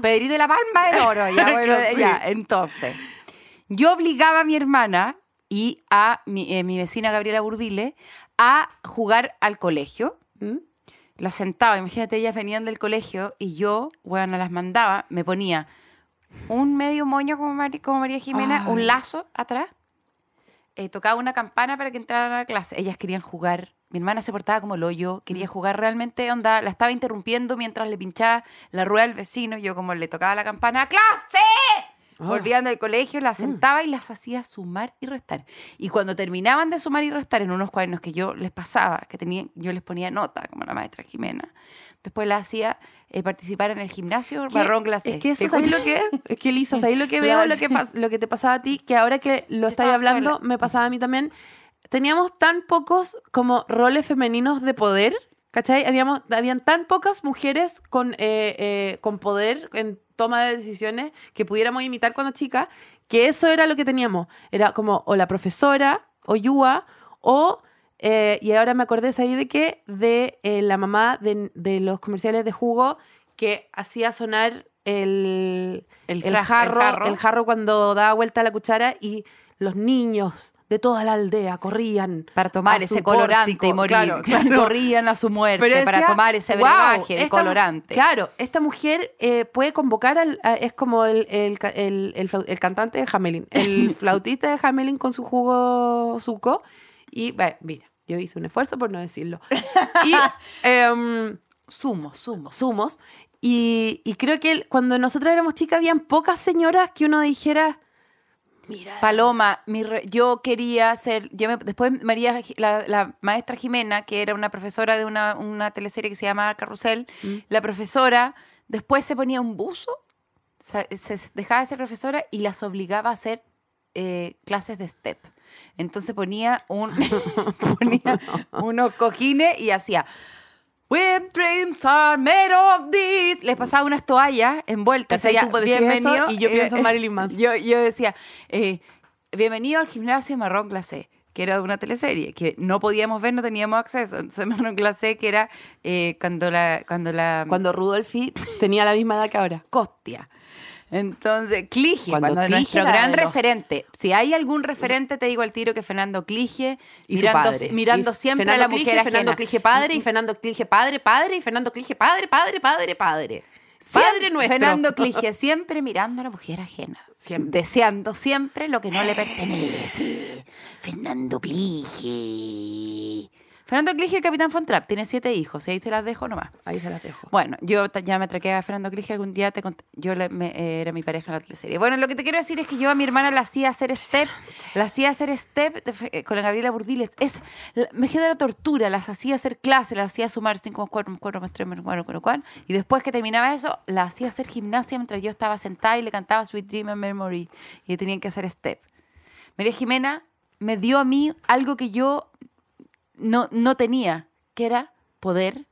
Pedrito y la palma del oro. Ya, bueno, Sí. ya. Entonces, yo obligaba a mi hermana y a mi, eh, mi vecina Gabriela Burdile a jugar al colegio. ¿Mm? Las sentaba, imagínate, ellas venían del colegio y yo, bueno, las mandaba, me ponía un medio moño como, María Jimena, Ay. un lazo atrás, eh, tocaba una campana para que entraran a la clase. Ellas querían jugar. Mi hermana se portaba como lo yo, Mm. quería jugar realmente, onda, la estaba interrumpiendo mientras le pinchaba la rueda al vecino. Yo como le tocaba la campana, ¡clase! Mm. Volvían del colegio, las sentaba y las hacía sumar y restar. Y cuando terminaban de sumar y restar en unos cuadernos que yo les pasaba, que tenían, yo les ponía nota, como la maestra Jimena, después las hacía eh, participar en el gimnasio marrón glacé. Es que eso, ¿Te ¿sabes escuchas? lo que es? Es que, Lisa, ¿sabes lo que La veo? Lo que, lo que te pasaba a ti, que ahora que lo estás estaba hablando, sola. me pasaba a mí también. Teníamos tan pocos como roles femeninos de poder, ¿cachai? Habíamos, habían tan pocas mujeres con, eh, eh, con poder en toma de decisiones que pudiéramos imitar cuando chicas, que eso era lo que teníamos. Era como o la profesora, o Yua, o... eh, y ahora me acordé, ¿sabes de qué? De eh, la mamá de, de los comerciales de jugo que hacía sonar el, El el, fra- el jarro, jarro. el jarro cuando daba vuelta la cuchara y los niños de toda la aldea corrían Para tomar a su ese colorante y morir. Claro, claro. Corrían a su muerte para tomar ese "Guau, brebaje, el esta- colorante. Claro, esta mujer eh, puede convocar al. a- es como el, el, el- el el cantante de Hamelin, el flautista de Hamelin con su jugo suco. Y, bueno, mira, yo hice un esfuerzo por no decirlo. Y. em, Sumo, sumo. sumos. Y, y creo que el- cuando nosotros éramos chicas, habían pocas señoras que uno dijera. Mira. Paloma, mi re- yo quería ser, yo me- después María, la, la maestra Jimena, que era una profesora de una, una teleserie que se llama Carrusel, Mm. la profesora después se ponía un buzo, se, se dejaba de ser profesora y las obligaba a hacer eh, clases de step. Entonces ponía un ponía unos cojines y hacía When dreams are made of this. Les pasaba unas toallas envueltas. Bienvenido. eso y yo pienso en Marilyn Manson. Yo, yo decía, eh, bienvenido al gimnasio Marrón Glacé, que era de una teleserie, que no podíamos ver, no teníamos acceso. Entonces Marrón Glacé, que era eh, cuando la, cuando la Cuando Rudolfi tenía la misma edad que ahora. Costia. Entonces, Clige, Cuando cuando, Clige nuestro gran los- referente. Si hay algún referente, te digo al tiro que Fernando Clige, Y mirando, su padre. mirando Y siempre Fernando a la mujer Clige, ajena. Fernando Clige padre y Fernando Clige padre, padre y Fernando Clige padre, padre, padre, padre. Padre nuestro. Fernando Clige, siempre mirando a la mujer ajena. Siempre. Deseando siempre lo que no le pertenece. Fernando Clige. Fernando Clige, el capitán Fontrap, tiene siete hijos, y ahí se las dejo nomás. Ahí se las dejo. Bueno, yo ya me atraqué a Fernando Clige algún día, te conté- yo le- me- eh, era mi pareja en la teleserie. Bueno, lo que te quiero decir es que yo a mi hermana la hacía hacer step, la hacía hacer step de eh, con la Gabriela Burdiles. Es, la- me queda la tortura, las hacía hacer clase, las hacía sumar 5 más 4 más 4 más 3 más 4 más 4, y después que terminaba eso, la hacía hacer gimnasia mientras yo estaba sentada y le cantaba Sweet Dream and Memory, y tenían que hacer step. María Jimena me dio a mí algo que yo no, no tenía, que era poder.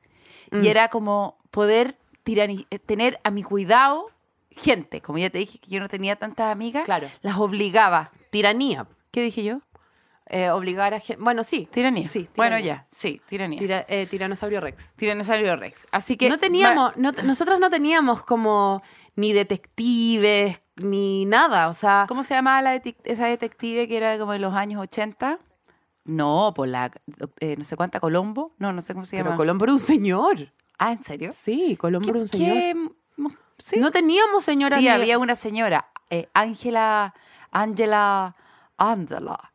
Mm. Y era como poder eh, tener a mi cuidado gente. Como ya te dije que yo no tenía tantas amigas, Claro. las obligaba. Tiranía. ¿Qué dije yo? Eh, obligar a gente. Bueno, sí. Tiranía. Sí, Bueno, ya, sí, tiranía. Tira- eh, tiranosaurio Rex. Tiranosaurio Rex. Así que. no teníamos, no, nosotros no teníamos como ni detectives, ni nada. O sea, ¿Cómo se llamaba la esa detective que era como de los años 80? No, por la. eh, no sé cuánta, Colombo. No, no sé cómo se pero llama. Colombo era un señor. ah, ¿en serio? Sí, Colombo era un ¿Qué- señor. qué sí? No teníamos señora Sí, ni- había una señora, eh, Ángela, Ángela, Ángela.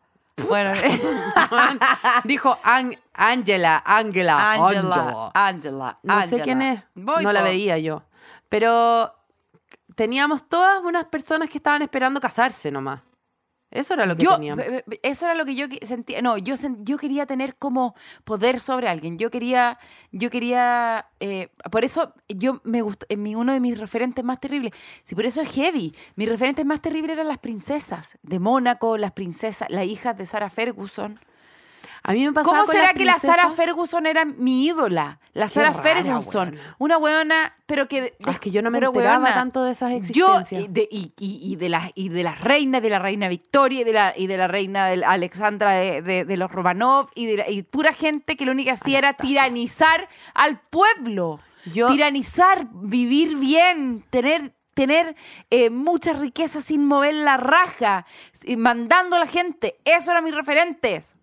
Bueno, Dijo An- Angela, Angela, Ángela, Ángela. No sé Ángela. quién es. Voy, no la veía yo. Pero teníamos todas unas personas que estaban esperando casarse nomás. Eso era lo que yo, eh, eh, eso era lo que yo sentía. No, yo, yo quería tener como poder sobre alguien. Yo quería, yo quería, eh, por eso yo me gustó, en mi, uno de mis referentes más terribles. Sí, por eso es heavy. Mis referentes más terribles eran las princesas de Mónaco, las princesas, las hijas de Sarah Ferguson. A mí me pasaba ¿Cómo con será que la princesas- Ferguson era mi ídola? La rara, Ferguson. weona. Una weona, pero que... Ah, es que yo no me enteraba weona, tanto de esas Yo, existencias. y de, y, y- y de las, y de las reinas, de la reina Victoria y de la, y de la reina de Alexandra de, de- los Romanov y, de la- y pura gente que lo único que hacía era tiranizar al pueblo. Yo- tiranizar, vivir bien, tener tener eh, mucha riqueza sin mover la raja, mandando a la gente. Eso eran mis referentes.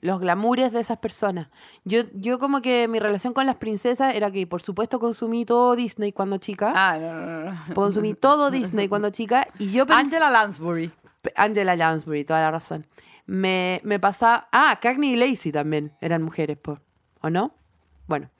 Los glamures de esas personas. Yo, yo como que mi relación con las princesas era que, por supuesto, consumí todo Disney cuando chica. Ah, no, no, no. Consumí todo Disney cuando chica. Y yo pensé... Angela Lansbury. Angela Lansbury, toda la razón. Me, me pasaba... Ah, Cagney y Lacey también eran mujeres, po. ¿o no? Bueno.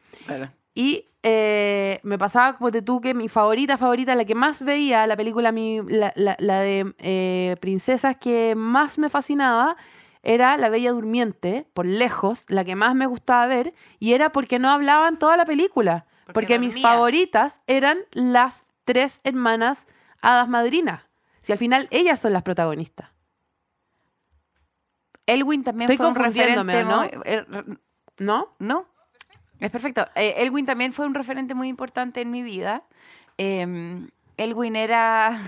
Y eh, me pasaba, como te tú, que mi favorita, favorita, la que más veía, la película, mi, la, la- la de eh, princesas que más me fascinaba, era La Bella Durmiente, por lejos, la que más me gustaba ver, y era porque no hablaban toda la película. Porque Porque, mis favoritas eran las tres hermanas hadas madrinas. Si al final ellas son las protagonistas. Elwin también Estoy fue un confundiéndome, referente. ¿no? muy- er- ¿No? ¿No? Es perfecto. Eh, Elwin también fue un referente muy importante en mi vida. Eh, Elwin era...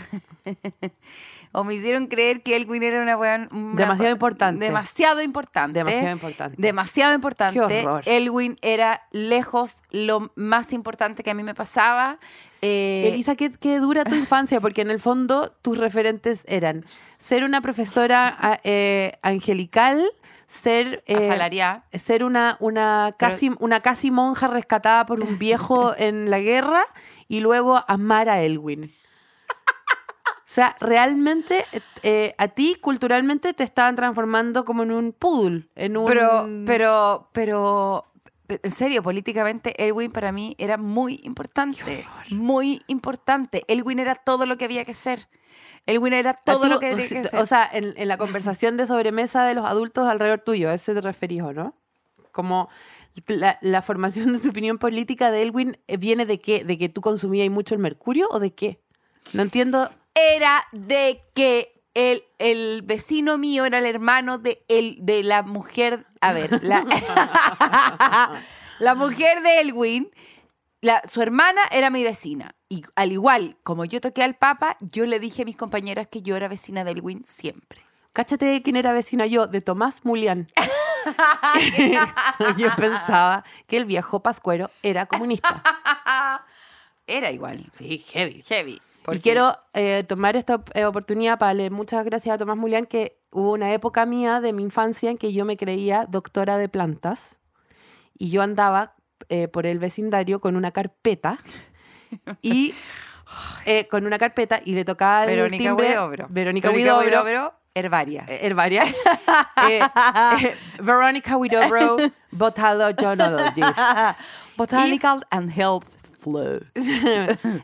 o me hicieron creer que Elwin era una weón... Demasiado importante. Demasiado importante. Demasiado importante. Demasiado importante. Qué horror. Elwin era lejos lo más importante que a mí me pasaba. Eh, Elisa, ¿qué, qué dura tu infancia? Porque en el fondo tus referentes eran ser una profesora eh, angelical, ser... eh, asalariada. ser una, una, Pero- casi, una casi monja rescatada por un viejo en la guerra y luego amar a Elwin. O sea, realmente eh, a ti culturalmente te estaban transformando como en un poodle, en un... Pero, pero, pero, en serio, políticamente Elwin para mí era muy importante. Muy importante. Elwin era todo lo que había que ser. Elwin era todo tú- lo que había que ser. O sea, en, en la conversación de sobremesa de los adultos alrededor tuyo, a ese te referís, ¿o no? Como la, la formación de tu opinión política de Elwin eh, viene de qué? ¿De que tú consumías mucho el mercurio o de qué? No entiendo. Era de que el, el vecino mío era el hermano de, el, de la mujer. A ver, la, la mujer de Elwin, la, su hermana era mi vecina. Y al igual como yo toqué al Papa, yo le dije a mis compañeras que yo era vecina de Elwin siempre. Cáchate quién era vecina yo, de Tomás Mulián. yo pensaba que el viejo Pascuero era comunista. Era igual. Sí, heavy. Heavy. Y porque- quiero eh, tomar esta eh, oportunidad para darle muchas gracias a Tomás Mulián, que hubo una época mía de mi infancia en que yo me creía doctora de plantas y yo andaba eh, por el vecindario con una carpeta y eh, con una carpeta y le tocaba el Verónica timbre Huidobro. Verónica Huidobro, Huidobro, herbaria. eh, herbaria. Eh, eh, Verónica Botanoologist. Botanical and Health Flow.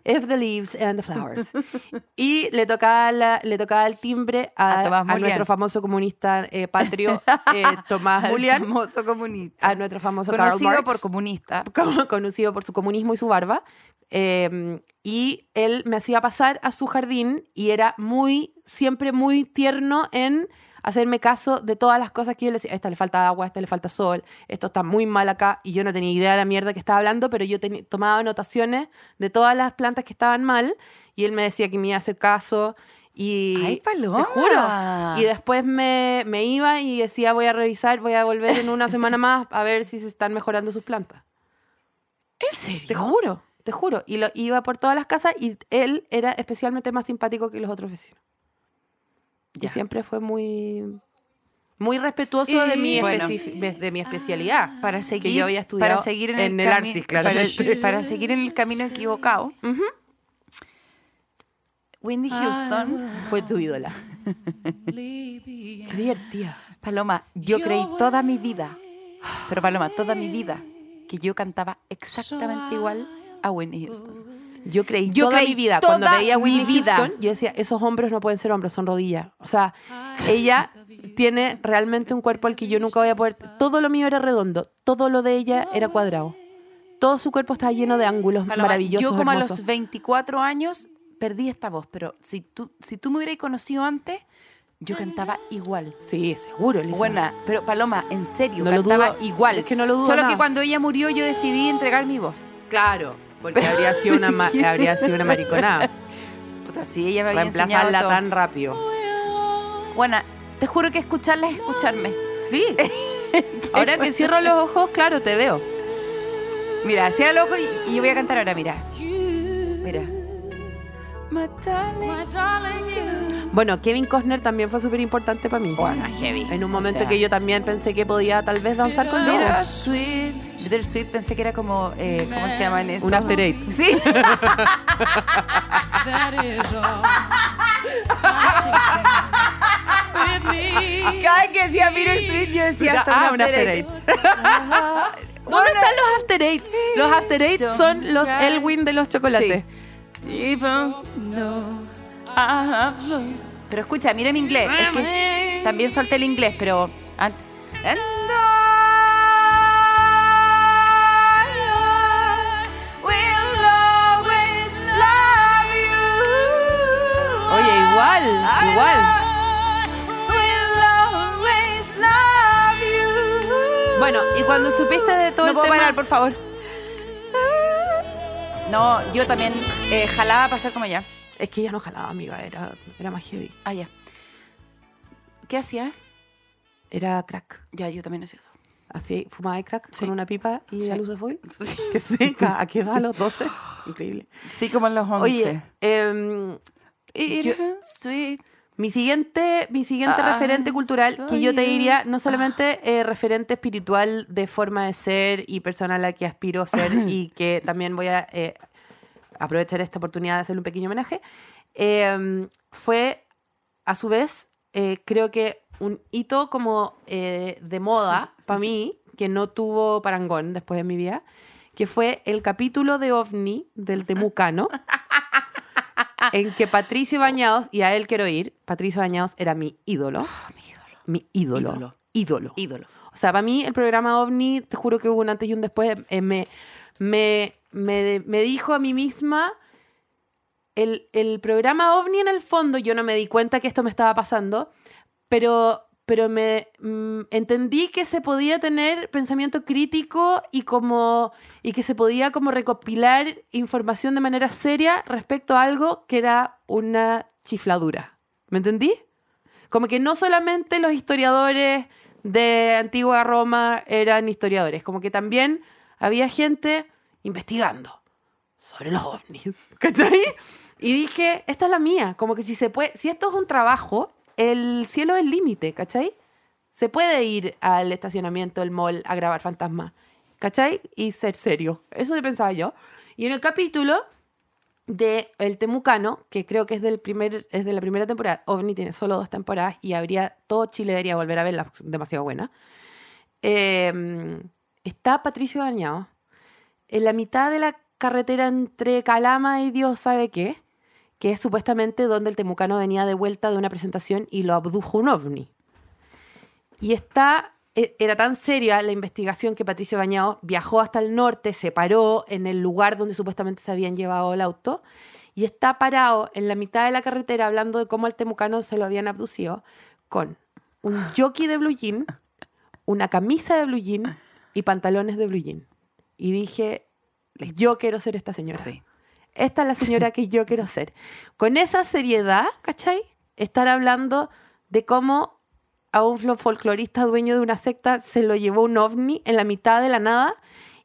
If the leaves and the flowers. Y le tocaba, la- le tocaba el timbre a, A a nuestro famoso comunista eh, patrio eh, Tomás Al Mulián, famoso comunista. a nuestro famoso Karl Conocido Marx, por comunista. conocido por su comunismo y su barba. Eh, y él me hacía pasar a su jardín y era muy, siempre muy tierno en hacerme caso de todas las cosas que yo le decía, a esta le falta agua, a esta le falta sol, esto está muy mal acá, y yo no tenía idea de la mierda que estaba hablando, pero yo tomaba anotaciones de todas las plantas que estaban mal, y él me decía que me iba a hacer caso, y ¡Ay, Paloma! te juro. Y después me, me iba y decía, voy a revisar, voy a volver en una semana más a ver si se están mejorando sus plantas. ¿En serio? Te juro, te juro. Y lo iba por todas las casas y él era especialmente más simpático que los otros vecinos. Y siempre fue muy muy respetuoso Y de mi, bueno. de, mi especialidad. Para seguir, que yo había estudiado para seguir en, en el, el Arcis, para, seguir en el camino equivocado. Wendy Houston, Fue tu ídola. Qué divertida. Paloma, yo creí toda mi vida, pero Paloma, toda mi vida, que yo cantaba exactamente igual a Wendy Houston. Yo creí Yo toda creí mi vida, toda cuando veía a Whitney vida. Houston, yo decía, esos hombros no pueden ser hombros, son rodillas. O sea, ella tiene realmente un cuerpo al que yo nunca voy a poder... Todo lo mío era redondo, todo lo de ella era cuadrado. Todo su cuerpo estaba lleno de ángulos Paloma, maravillosos, Yo como a los 24 años perdí esta voz, pero si tú, si tú me hubieras conocido antes, yo cantaba igual. Sí, seguro, Elisa. Buena, pero Paloma, en serio, No lo cantaba dudo, igual. es que no lo dudo Solo nada. que cuando ella murió yo decidí entregar mi voz. Claro, porque habría sido una, ma- habría sido una mariconada. Puta, sí, ella me había Reemplazarla todo. tan rápido. Buena, te juro que escucharla es escucharme. Sí. Ahora que cierro los ojos, claro, te veo. Mira, cierra el ojo y, y yo voy a cantar ahora, mira. Mira. Bueno, Kevin Costner también fue súper importante para mí. Bueno, heavy. En un momento O sea, que yo también pensé que podía tal vez danzar con. Sweet. Bittersweet pensé que era como, eh, ¿cómo se llama en eso? Un after eight. Sí. Cada vez que decía Bittersweet yo decía hasta ah, un after eight. ¿Dónde están los after eight? Los after eight son los Elwin de los chocolates. Pero escucha, mira mi inglés. Es que también solté el inglés, pero. Igual, igual. Bueno, y cuando supiste de todo no el puedo tema... parar, por favor. No, yo también eh, jalaba para ser como ella. Es que ella no jalaba, amiga, era, era más heavy. Ah, ya. ¿Qué hacía? Era crack. Ya, yo también hacía eso. Así, fumaba de crack Sí. con una pipa y Sí. a luz de foil. Que seca, ¿a qué edad? A los 12. Increíble. Sí, como en los 11. Oye, yo- sweet. mi siguiente, mi siguiente Ah, referente cultural, que yo te diría, no solamente eh, referente espiritual de forma de ser y persona a la que aspiro ser y que también voy a eh, aprovechar esta oportunidad de hacerle un pequeño homenaje, em, fue a su vez, eh, creo que un hito como eh, de moda para mí, que no tuvo parangón después de mi vida, que fue el capítulo de OVNI del Temucano, en que Patricio Bañados, y a él quiero ir, Patricio Bañados era mi ídolo. mi ídolo. Ídolo. Ídolo. Ídolo. O sea, para mí el programa OVNI, te juro que hubo un antes y un después, eh, me, me, me, me dijo a mí misma, el, el programa OVNI en el fondo, yo no me di cuenta que esto me estaba pasando, pero, pero me mm, entendí que se podía tener pensamiento crítico y, como, y que se podía como recopilar información de manera seria respecto a algo que era una chifladura. ¿Me entendí? Como que no solamente los historiadores de antigua Roma eran historiadores, como que también había gente investigando sobre los ovnis, ¿cachai? Y dije, esta es la mía, como que si se puede, si esto es un trabajo, el cielo es el límite, ¿cachai? Se puede ir al estacionamiento del mall a grabar fantasmas, ¿cachai? Y ser serio. Eso pensaba yo. Y en el capítulo de El Temucano, que creo que es del primer, es de la primera temporada, OVNI tiene solo dos temporadas y habría, todo Chile debería volver a verla, demasiado buena. Eh, está Patricio Bañado en la mitad de la carretera entre Calama y Dios sabe qué, que es supuestamente donde el temucano venía de vuelta de una presentación y lo abdujo un ovni. Y está, e- era tan seria la investigación que Patricio Bañado viajó hasta el norte, se paró en el lugar donde supuestamente se habían llevado el auto y está parado en la mitad de la carretera hablando de cómo al temucano se lo habían abducido con un jockey de blue jean, una camisa de blue jean y pantalones de blue jean. Y dije, yo quiero ser esta señora. Sí. Esta es la señora que yo quiero ser. Con esa seriedad, ¿cachai? Estar hablando de cómo a un folclorista dueño de una secta se lo llevó un ovni en la mitad de la nada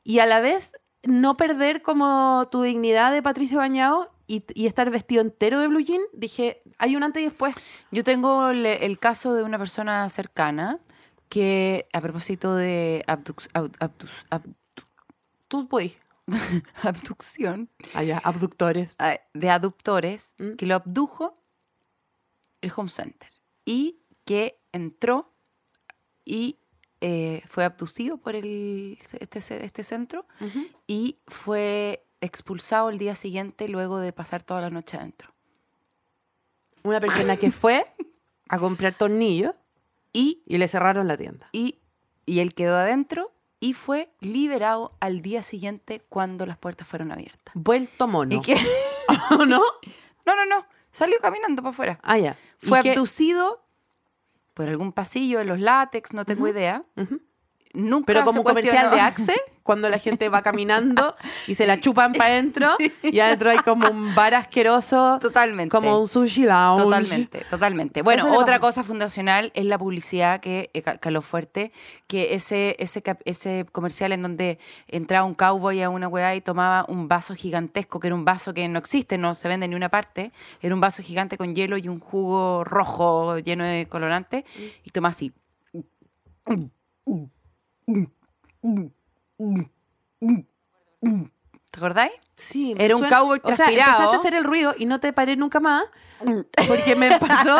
y a la vez no perder como tu dignidad de Patricio Bañado y, y estar vestido entero de blue jean, dije, hay un antes y después. Yo tengo el, el caso de una persona cercana que, a propósito de abdux- ab- abdus- ab- Tú puedes. abducción, Allá, abductores. ah, de adoptores, Mm. que lo abdujo el Home Center y que entró y eh, fue abducido por el, este, este centro y fue expulsado el día siguiente luego de pasar toda la noche adentro. Una persona que fue a comprar tornillos Y, y le cerraron la tienda. y, y él quedó adentro y fue liberado al día siguiente cuando las puertas fueron abiertas. Vuelto mono. ¿Y qué? ¿O no? No, no, no. Salió caminando para afuera. Ah, ya. ¿Y Fue qué- abducido por algún pasillo de los látex, no tengo idea. Nunca Pero se como un comercial cuestionó. de Axe, cuando la gente va caminando y se la chupan para adentro, y adentro hay como un bar asqueroso. Totalmente. Como un sushi lounge. Totalmente, totalmente. Bueno, otra cosa fundacional es la publicidad que eh, ca- caló fuerte, que ese, ese, ese comercial en donde entraba un cowboy a una weá y tomaba un vaso gigantesco, que era un vaso que no existe, no se vende en ni una parte, era un vaso gigante con hielo y un jugo rojo lleno de colorante, y tomaba así. ¿Te acordáis? Sí, me Era un cowboy O sea, empezaste a hacer el ruido y no te paré nunca más porque me pasó,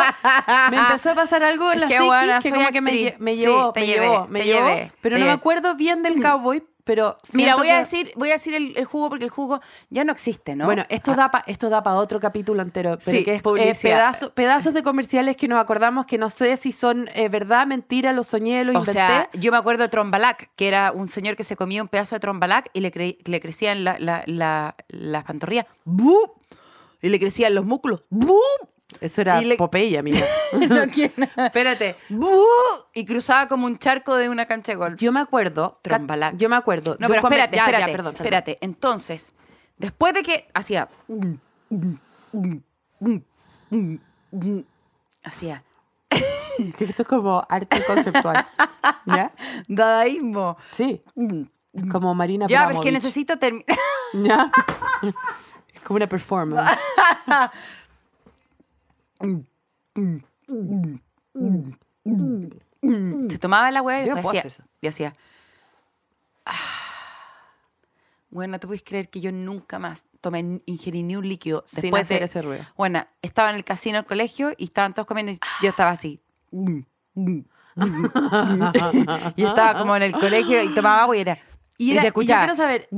me empezó a pasar algo en la psiquis que como que me, me Sí, llevó, te me llevé, llevó, me te llevó, llevé, pero no me llevé. acuerdo bien del cowboy, pero Mira, voy a decir, voy a decir el, el jugo porque el jugo ya no existe, ¿no? Bueno, esto da pa, esto da para otro capítulo entero, pero Sí, que es eh, publicidad. pedazo- pedazos de comerciales que nos acordamos que no sé si son eh, verdad, mentira, los soñé, los O inventé. sea, yo me acuerdo de Trombalac, que era un señor que se comía un pedazo de Trombalac y le, cre- le crecían la, la, la- las pantorrillas. ¡Bup! Y le crecían los músculos. ¡Bup! Eso era le- Popeye, amiga. Espérate. ¡Bup! Y cruzaba como un charco de una cancha de golf. Yo me acuerdo. Trombalac. Yo me acuerdo. No, pero espérate, ya, ya, espérate, perdón, perdón. espérate. Entonces, después de que hacía... Hacía esto es como arte conceptual. ¿Ya? dadaísmo. Sí. Como Marina Ya, pero es que necesito terminar. ¿Ya? Es como una performance. Se tomaba la weá y después hacía, hacer eso. y hacía. "Ah". Bueno, no te puedes creer que yo nunca más tomé, ingerí ni un líquido Sin después hacer de ese ruido. Bueno, estaba en el casino del colegio y estaban todos comiendo y yo estaba así. y estaba como en el colegio y tomaba agua y era. Y, era, se y yo escuchaba. quiero saber,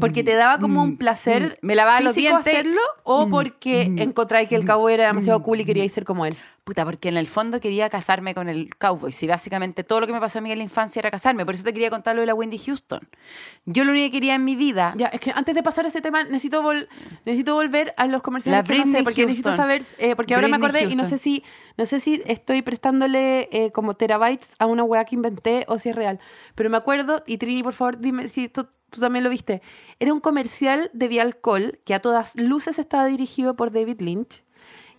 porque te daba como un placer Me lavaba los dientes. hacerlo o porque encontráis que el cowboy era demasiado cool y queríais ser como él. Puta, porque en el fondo quería casarme con el cowboy. Si básicamente todo lo que me pasó a mí en la infancia era casarme. Por eso te quería contar lo de la Wendy Houston. Yo lo único que quería en mi vida Ya, es que antes de pasar a ese tema, necesito, vol- necesito volver a los comerciales La que no sé, porque necesito saber, eh, porque ahora me acordé y no sé si no sé si estoy prestándole eh, como terabytes a una weá que inventé o si es real. Pero me acuerdo, y Trini, por favor, dime si tú, tú también lo viste. Era un comercial de Vialcohol que a todas luces estaba dirigido por David Lynch,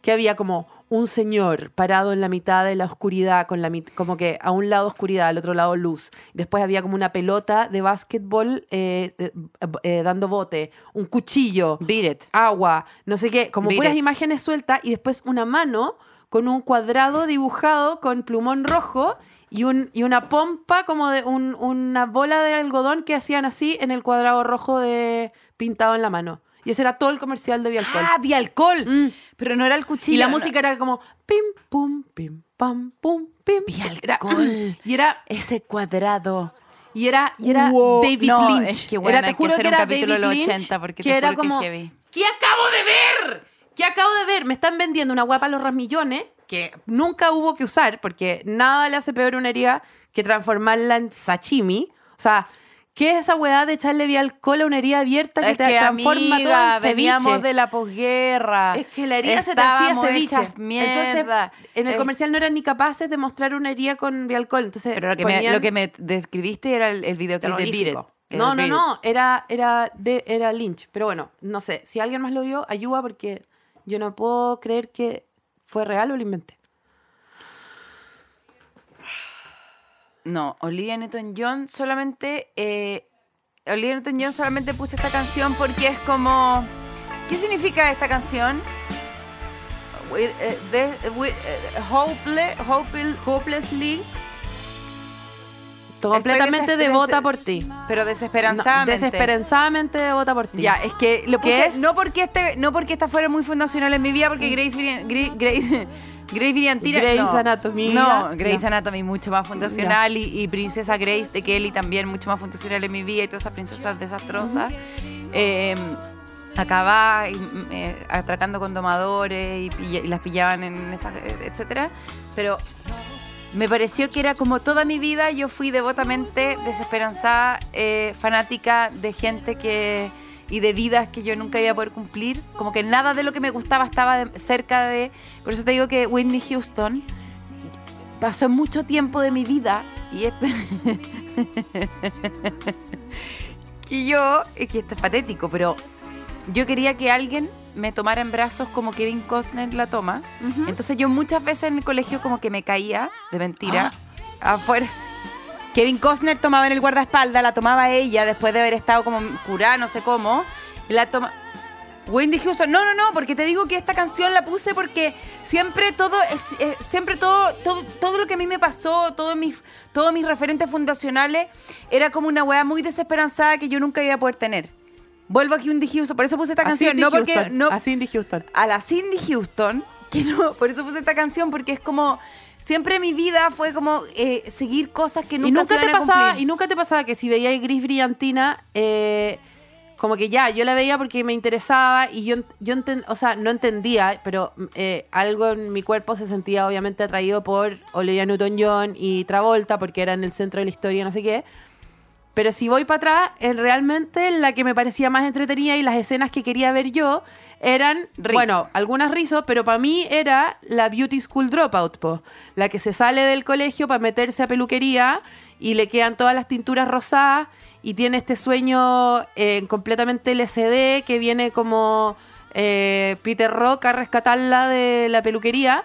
que había como un señor parado en la mitad de la oscuridad, con la mit- como que a un lado oscuridad, al otro lado luz. Después había como una pelota de básquetbol eh, eh, eh, dando bote, un cuchillo, Beat it. agua, no sé qué, como Beat puras it. imágenes sueltas y después una mano con un cuadrado dibujado con plumón rojo y, un, y una pompa como de un- una bola de algodón que hacían así en el cuadrado rojo de pintado en la mano. Y ese era todo el comercial de Vialcohol. Ah, vi alcohol. Mm. Pero no era el cuchillo. y la no. música era como pim, pum, pim, pam, pum, pim. Era- Vialcohol. y era Ese cuadrado. y era, y era Wow. David No, Lynch. es que, bueno, era, te que juro que un era David de los Lynch, 80 porque que te era que como, heavy. ¿qué acabo de ver? ¿Qué acabo de ver? Me están vendiendo una guapa a los rasmillones que nunca hubo que usar porque nada le hace peor una herida que transformarla en sashimi. O sea, ¿qué es esa weá de echarle vía alcohol a una herida abierta que Es te que, transforma todo amiga, en ceviche? veníamos de la posguerra. Es que la herida se te hacía ceviche. Entonces, en el Es- comercial no eran ni capaces de mostrar una herida con Vialcohol. Entonces, Pero lo que, me, lo que me describiste era el, el videoclip de Beat It. No, no, no, era, era, de, era Lynch. Pero bueno, no sé, si alguien más lo vio, ayuda porque yo no puedo creer que fue real o lo inventé. No, Olivia Newton-John solamente... eh, Olivia Newton-John solamente puse esta canción porque es como... ¿Qué significa esta canción? With, eh, with, eh, hopeless, hopel- Hopelessly, completamente devota por ti. Pero No, desesperanzadamente. desesperanzadamente devota por ti. Ya, es que lo ¿Qué puse, es? no porque este, no porque esta fuera muy fundacional en mi vida, porque Grace Virian- Gra- Grace, Grace Viriantira- Grey's no. Anatomy. No, Grace Ya. Anatomy mucho más fundacional y, y Princesa Grace de Kelly también mucho más fundacional en mi vida y todas esas princesas desastrosas. eh, acababa eh, atracando con domadores y, y las pillaban en esas, eh, etcétera. Pero me pareció que era como toda mi vida, yo fui devotamente desesperanzada, eh, fanática de gente que y de vidas que yo nunca iba a poder cumplir. Como que nada de lo que me gustaba estaba de- cerca de... Por eso te digo que Whitney Houston pasó mucho tiempo de mi vida y este... que yo, es que esto es patético, pero yo quería que alguien me tomara en brazos como Kevin Costner la toma. Entonces yo muchas veces en el colegio como que me caía de mentira afuera. Kevin Costner tomaba en el guardaespaldas, la tomaba ella después de haber estado como curada, no sé cómo. La toma... Wendy Houston, no, no, no, porque te digo que esta canción la puse porque siempre todo, es- eh, siempre todo, todo, todo lo que a mí me pasó, todos mis, todos mis referentes fundacionales, era como una weá muy desesperanzada que yo nunca iba a poder tener. Vuelvo a Wendy Houston, por eso puse esta A canción, Cindy no porque no, a Cindy Houston. a la Cindy Houston, que no, por eso puse esta canción, porque es como, siempre mi vida fue como eh, seguir cosas que nunca y nunca se te pasaba cumplir. y nunca te pasaba que si veías Gris Brillantina eh, como que ya yo la veía porque me interesaba y yo yo enten- o sea no entendía pero eh, algo en mi cuerpo se sentía obviamente atraído por Olivia Newton-John y Travolta porque era en el centro de la historia no sé qué pero si voy para atrás, eh, realmente la que me parecía más entretenida y las escenas que quería ver yo eran, Riz. bueno, algunas rizos, pero para mí era la Beauty School Dropout, po. la que se sale del colegio para meterse a peluquería y le quedan todas las tinturas rosadas y tiene este sueño eh, completamente LCD que viene como eh, Peter Rock a rescatarla de la peluquería.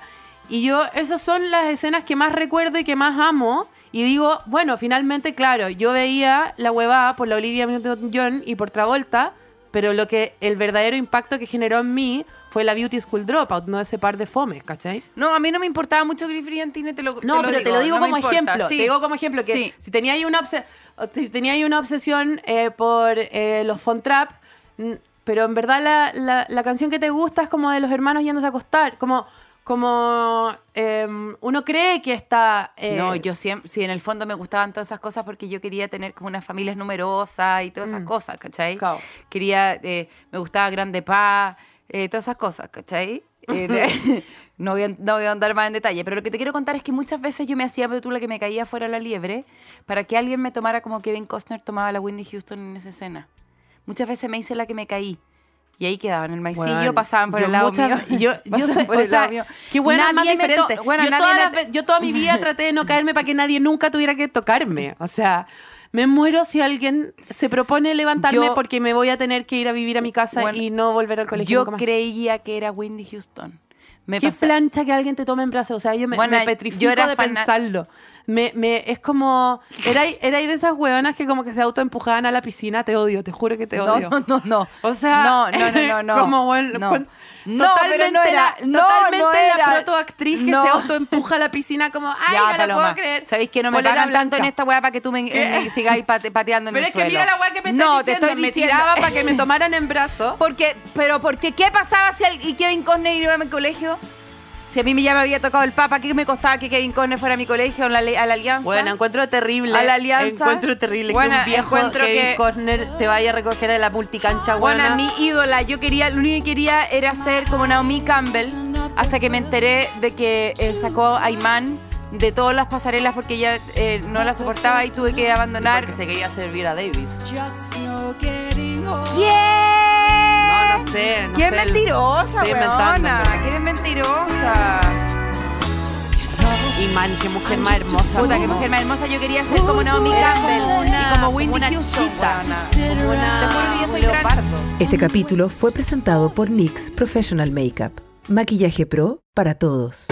Y yo, esas son las escenas que más recuerdo y que más amo. Y digo, bueno, finalmente, claro, yo veía la huevada por la Olivia Newton-John y por Travolta, pero lo que el verdadero impacto que generó en mí fue la Beauty School Dropout, no ese par de fomes, ¿cachai? No, a mí no me importaba mucho Gris Brillantina, te lo No, pero te lo digo no como ejemplo. sí. Te digo como ejemplo que Sí. si tenía ahí una, si tenía ahí una obsesión eh, por eh, los Fontrap, pero en verdad la, la- la canción que te gusta es como de los hermanos yéndose a acostar. Como, como em, uno cree que está. eh, No, yo siempre, sí, en el fondo me gustaban todas esas cosas porque yo quería tener como unas familias numerosas y todas esas cosas, ¿cachai? Mm. Claro. Quería, eh, me gustaba Grande Paz, eh, todas esas cosas, ¿cachai? No, voy a, no voy a andar más en detalle, pero lo que te quiero contar es que muchas veces yo me hacía la que me caía fuera la liebre para que alguien me tomara como Kevin Costner tomaba a la Wendy Houston en esa escena. Muchas veces me hice la que me caí. Y ahí quedaban en el maicillo, Weón, pasaban por yo el lado muchas- mío. Yo, yo por o el sea, lado mío. qué buena más me diferente. bueno, yo, nadie toda mi vida traté de no caerme para que nadie nunca tuviera que tocarme. O sea, me muero si alguien se propone levantarme Yo- porque me voy a tener que ir a vivir a mi casa Bueno, y no volver al colegio Yo nunca más. creía que era Wendy Houston. Me Qué pasa- plancha que alguien te tome en brazos. O sea, yo me, Bueno, me petrifico yo era de pensarlo. Me, me, es como. Era, era de esas hueonas que como que se autoempujaban a la piscina. Te odio, te juro que te No, odio. no, no, no. O sea, no, no, no, no, no. como bueno, no. cuen- No, totalmente pero no era, la, no, totalmente no la protoactriz que No. se autoempuja a la piscina como, ay, ya, no Paloma, puedo creer. ¿Sabéis que no me pagan tanto en esta weá para que tú me, me sigáis pate- pateando en Pero el es que suelo? mira la weá que me estás No, diciendo. te estoy me diciendo. tiraba para que me tomaran en brazos. Porque, pero porque ¿qué pasaba si el, y Kevin Costner iba a mi colegio? Si a mí ya me había tocado el papa, ¿qué me costaba que Kevin Costner fuera a mi colegio, a la, a la alianza? Bueno, encuentro terrible. A la alianza. Encuentro terrible Bueno, que un viejo encuentro Kevin que- Costner te vaya a recoger a la multicancha, Bueno, buena. mi ídola, yo quería, lo único que quería era ser como Naomi Campbell, hasta que me enteré de que eh, sacó a Iman de todas las pasarelas porque ella eh, no la soportaba y tuve que abandonar. Porque se quería servir a Davis. ¿Quién? No sé. No ¿Quién sé, mentirosa, weona? ¿Quién es mentirosa? Y man, qué mujer más hermosa. Puta, qué mujer más hermosa. Yo quería ser como Naomi Campbell y como Wendy una Houston, chita, weona. como una, Te juro que yo soy leopardo. Este capítulo fue presentado por NYX Professional Makeup. Maquillaje pro para todos.